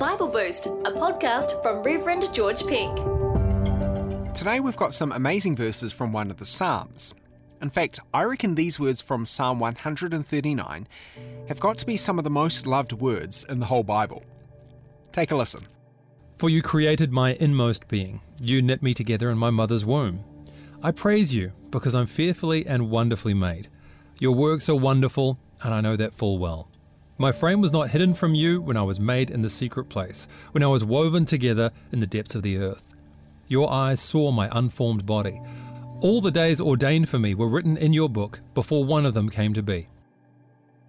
Bible Boost, a podcast from Reverend George Pink. Today we've got some amazing verses from one of the Psalms. In fact, I reckon these words from Psalm 139 have got to be some of the most loved words in the whole Bible. Take a listen. For you created my inmost being, you knit me together in my mother's womb. I praise you because I'm fearfully and wonderfully made. Your works are wonderful, and I know that full well. My frame was not hidden from you when I was made in the secret place, when I was woven together in the depths of the earth. Your eyes saw my unformed body. All the days ordained for me were written in your book before one of them came to be.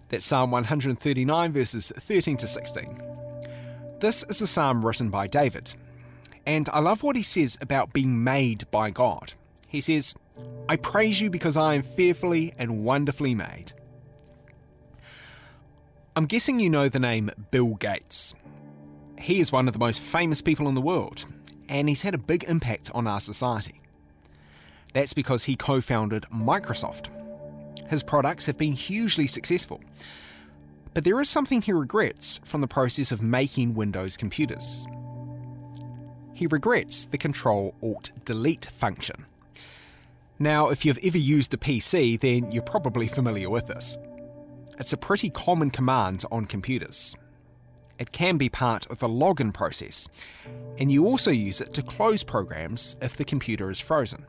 That's Psalm 139, verses 13 to 16. This is a psalm written by David, and I love what he says about being made by God. He says, I praise you because I am fearfully and wonderfully made. I'm guessing you know the name Bill Gates. He is one of the most famous people in the world, and he's had a big impact on our society. That's because he co founded Microsoft. His products have been hugely successful. But there is something he regrets from the process of making Windows computers. He regrets the Control Alt Delete function. Now, if you've ever used a PC, then you're probably familiar with this. It's a pretty common command on computers. It can be part of the login process, and you also use it to close programs if the computer is frozen.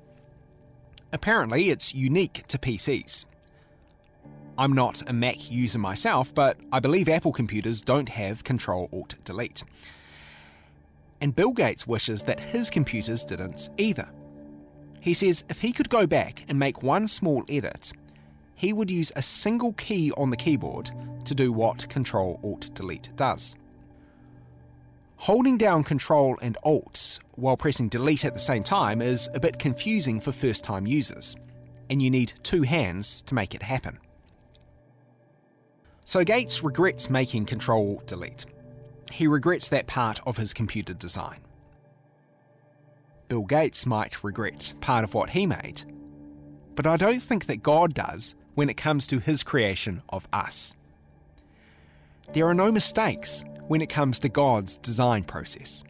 Apparently, it's unique to PCs. I'm not a Mac user myself, but I believe Apple computers don't have Control Alt Delete. And Bill Gates wishes that his computers didn't either. He says if he could go back and make one small edit, he would use a single key on the keyboard to do what Control Alt Delete does. Holding down Control and Alt while pressing Delete at the same time is a bit confusing for first time users, and you need two hands to make it happen. So Gates regrets making Control Delete. He regrets that part of his computer design. Bill Gates might regret part of what he made, but I don't think that God does when it comes to his creation of us. There are no mistakes when it comes to God's design process.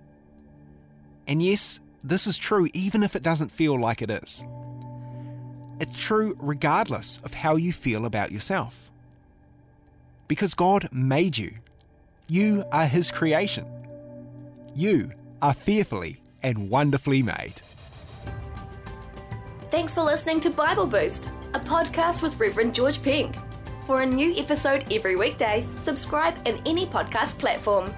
And yes, this is true even if it doesn't feel like it is. It's true regardless of how you feel about yourself. Because God made you. You are His creation. You are fearfully and wonderfully made. Thanks for listening to Bible Boost, a podcast with Reverend George Pink. For a new episode every weekday, subscribe in any podcast platform.